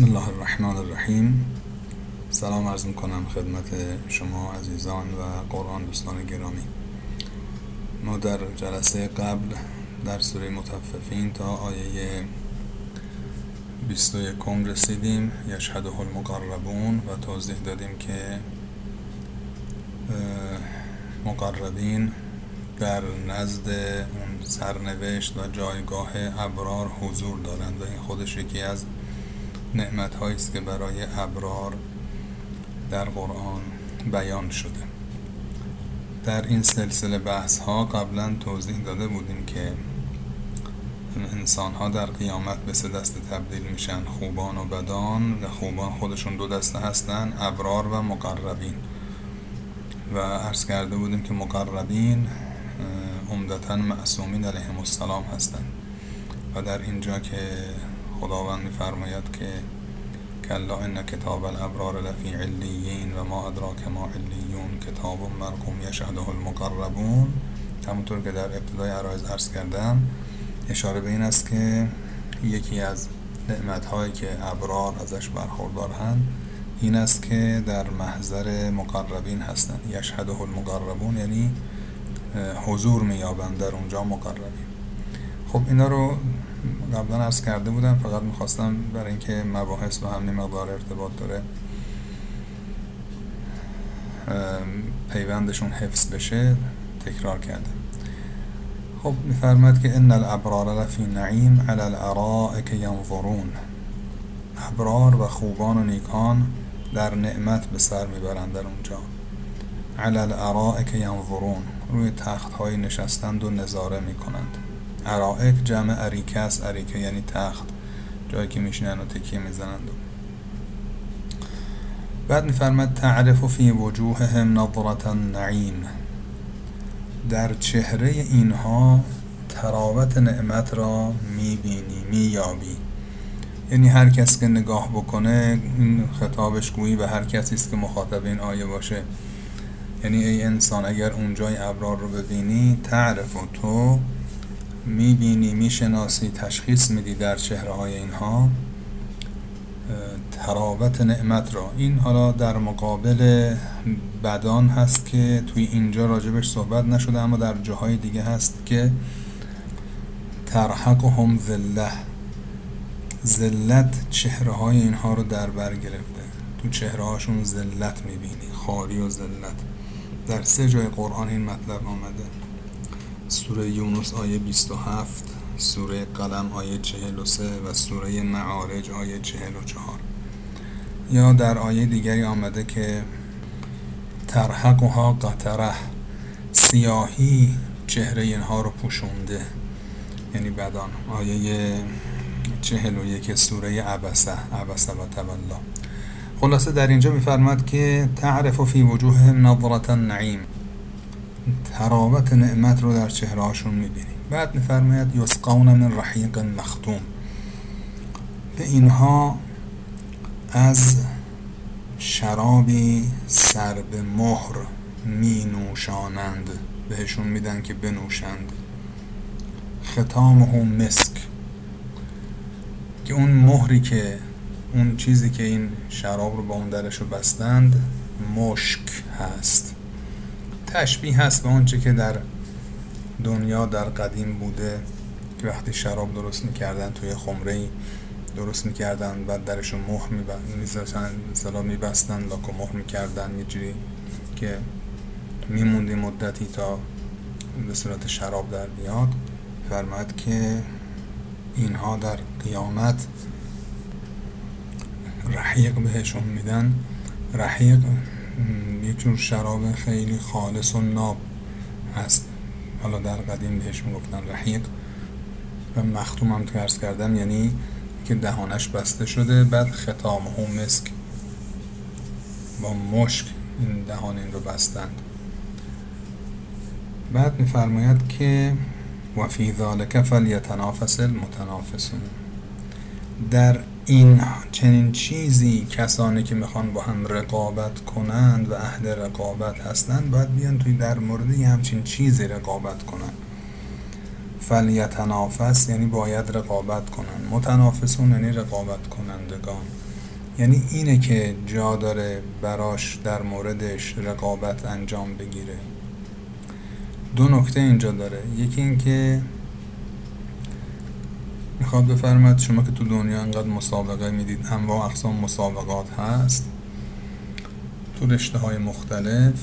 بسم الله الرحمن الرحیم. سلام عرض می‌کنم خدمت شما عزیزان و قرآن دوستان گرامی. ما در جلسه قبل در سوره متففین تا آیه 21 رسیدیم. یشهده المقربون و توضیح دادیم که مقربین در نزد اون سرنوشت و جایگاه ابرار حضور دارند و این خودش یکی از نعمت است که برای ابرار در قرآن بیان شده. در این سلسله بحث ها قبلا توضیح داده بودیم که انسان ها در قیامت به سه دسته تبدیل میشن خوبان و بدان. و خوبان خودشون دو دسته هستن ابرار و مقربین. و عرض کرده بودیم که مقربین عمدتا معصومین علیهم السلام هستند و در اینجا که خداوند میفرماید که کلا ان کتاب الابرار لفی علیین و ما ادراک ما علیون کتاب مرقوم یشهده المقربون. همونطور که در ابتدای عرایز عرض کردم اشاره به این است که یکی از نعمت هایی که ابرار ازش برخوردارند این است که در محضر مقربین هستند. یشهده المقربون یعنی حضور میابند در اونجا مقربین. خب اینا رو قبلا عرض کرده بودم فقط می‌خواستم برای اینکه مباحث با هم مقدار ارتباط داره پیوندشون حفظ بشه تکرار کردم. خب میفرماد که ان الابرار لفی نعیم علی الارائک ینظرون ابرار و خوبان و نیکان در نعمت به سر می‌برند در اونجا. علی الارائک ینظرون روی تخت های نشستند و نظاره می‌کنند. عرائق جمع عریکه است. عریکه یعنی تخت جایی که میشنن و تکیه می‌زنند. بعد میفرمد تعرف فی وجوههم نظرت النعیم. در چهره اینها تراوت نعمت را می‌بینی مییابی. یعنی هر کس که نگاه بکنه این خطابش گویی به هر کسی است که مخاطب این آیه باشه. یعنی ای انسان اگر اونجای ابرار رو ببینی تعرف و تو می‌بینی می‌شناسی تشخیص میدی در چهره های اینها تراوت نعمت را. این حالا در مقابل بدان هست که توی اینجا راجبش صحبت نشده اما در جاهای دیگه هست که ترحقهم ذله ذلت چهره های اینها رو در بر گرفته. تو چهره هاشون ذلت می‌بینی خاری و ذلت. در سه جای قرآن این مطلب آمده. سوره یونس آیه 27 سوره قلم آیه 43 و سوره معارج آیه 44 یا در آیه دیگری آمده که ترحقها قطره سیاهی چهره اینها رو پوشونده. یعنی بدان. آیه چهل و یک سوره عبسه عبسه و تولا. خلاصه در اینجا میفرماد که تعرف فی وجوه نظرت نعیم تراوت نعمت رو در چهره هاشون می‌بینیم بعد میفرماید یسقون من رحیق مختوم. به اینها از شرابی سر به مهر می نوشانند بهشون میدن که بنوشند. ختامه مسک. که اون مهری که اون چیزی که این شراب رو با اون درش رو بستند مشک هست. تشبیه هست به آنچه که در دنیا در قدیم بوده که وقتی شراب درست می‌کردن توی خمره ای درست می‌کردن و درشو مهر میبستن میبستن لاکو مهر می‌کردن یه جوری که میموندی مدتی تا به صورت شراب در بیاد. فرماد که اینها در قیامت رحیق بهشون میدن. رحیق یک جور شراب خیلی خالص و ناب هست. حالا در قدیم بهشون گفتن رحیق. و مختوم هم ترس کردم یعنی که دهانش بسته شده بعد ختام هم مسک. با مشک این دهان این رو بستند بعد میفرماید که و فی ذالک فلیتنافس المتنافسون. در این چنین چیزی کسانی که می‌خوان با هم رقابت کنند و اهل رقابت هستند باید بیان توی در مورد همچین چیزی رقابت کنند فلیتنافس یعنی باید رقابت کنن. متنافسون یعنی رقابت کنندگان. یعنی اینه که جا داره براش در موردش رقابت انجام بگیره. دو نکته اینجا داره. یکی اینکه می‌خواد بفرمد شما که تو دنیا انقدر مسابقه می‌دید انواع اقسام مسابقات هست تو رشته های مختلف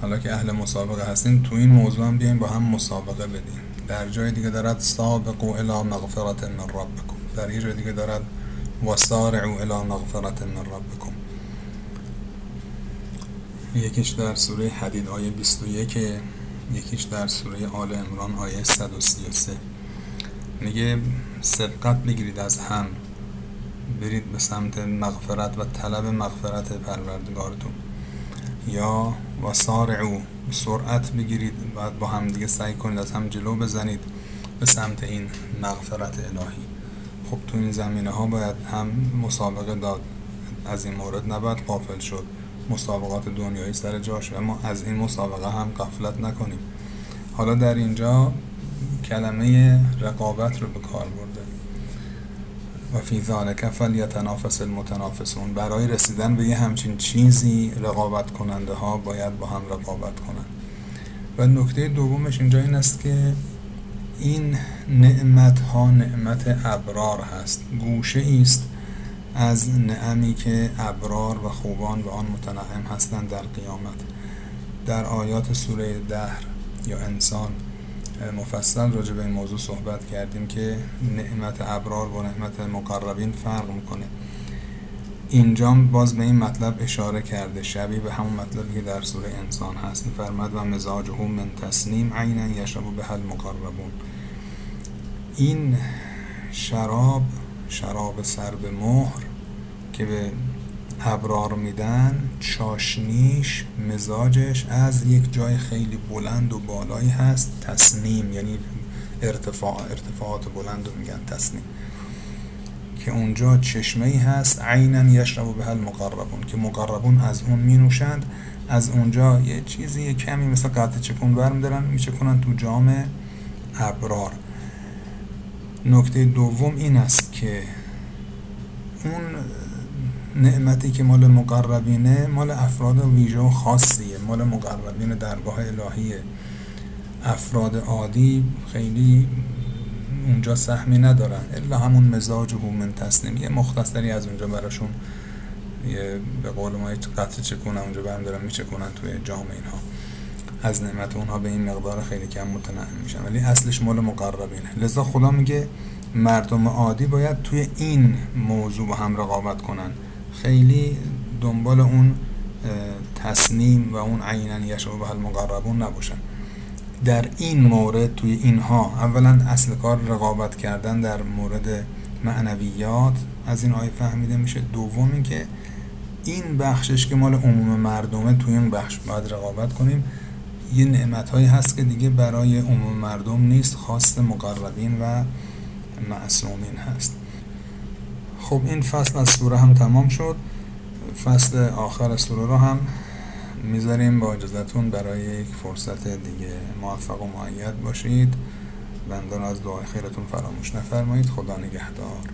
حالا که اهل مسابقه هستین تو این موضوع هم بیاین با هم مسابقه بدین. در جای دیگه دارد سابقو الى مغفرت من ربکم. در یه جای دیگه دارد وسارعو الى مغفرت من ربکم. یکیش در سوره حدید آیه 21 یکیش در سوره آل امران آیه 133 میگه سبقت بگیرید از هم. برید به سمت مغفرت و طلب مغفرت پروردگارتون. یا و سارعو سرعت بگیرید بعد با هم دیگه سعی کنید از هم جلو بزنید به سمت این مغفرت الهی. خب تو این زمینه ها باید هم مسابقه داد. از این مورد نباید قافل شد. مسابقات دنیایی سر جاش اما از این مسابقه هم قفلت نکنیم. حالا در اینجا کلمه رقابت رو به کار برده. و فی ذالک فلیتنافس المتنافسون. برای رسیدن به یه همچین چیزی رقابت کننده ها باید با هم رقابت کنند. و نکته دومش اینجا این است که این نعمت ها نعمت ابرار هست. گوشه است از نعمی که ابرار و خوبان به آن متنعم هستند در قیامت. در آیات سوره دهر یا انسان مفصل راجع به این موضوع صحبت کردیم که نعمت ابرار با نعمت مقربین فرق می‌کنه. اینجا باز به این مطلب اشاره کرده شبیه به همون مطلبی که در سوره انسان هست. میفرمد و مزاجه من تسنیم عینا یشرب به المقربون. این شراب شراب سر به مهر که به ابرار میدن چاشنیش مزاجش از یک جای خیلی بلند و بالایی هست تصنیم یعنی ارتفاع ارتفاعات بلند رو میگن تصنیم که اونجا چشمه ای هست عینا یشرب به المقربون که مقربون از اون می نوشند از اونجا یه چیزی یه کمی مثل قطع چکون برم دارن میچکنن تو جام ابرار. نکته دوم این است که اون نعمتی که مال مقربینه مال افراد ویژه و خاصیه مال مقربین درگاه الهیه. افراد عادی خیلی اونجا سهمی ندارن. الا همون مزاج و من تسلیم. یه مختصری از اونجا براشون یه به قول ما قطع چکونه اونجا برم دارن میچکونن توی جام اینها. از نعمت اونها به این مقدار خیلی کم متنعم میشن. ولی اصلش مال مقربینه. لذا خدا میگه مردم عادی باید توی این موضوع با هم رقابت کنن. خیلی دنبال اون تصنیم و اون عینا یشبه به المقربون نباشن. در این مورد توی اینها اولا اصل کار رقابت کردن در مورد معنویات از این آیه فهمیده میشه. دوم اینکه این بخشش که مال عموم مردمه توی این بخش باید رقابت کنیم. یه نعمت هایی هست که دیگه برای عموم مردم نیست خاص مقربین و معصومین هست. خب این فصل از سوره هم تمام شد. فصل آخر سوره رو هم می‌ذاریم با اجازتون برای یک فرصت دیگه. موفق و معید باشید. بندان از دعای خیرتون فراموش نفرمایید. خدا نگهدار.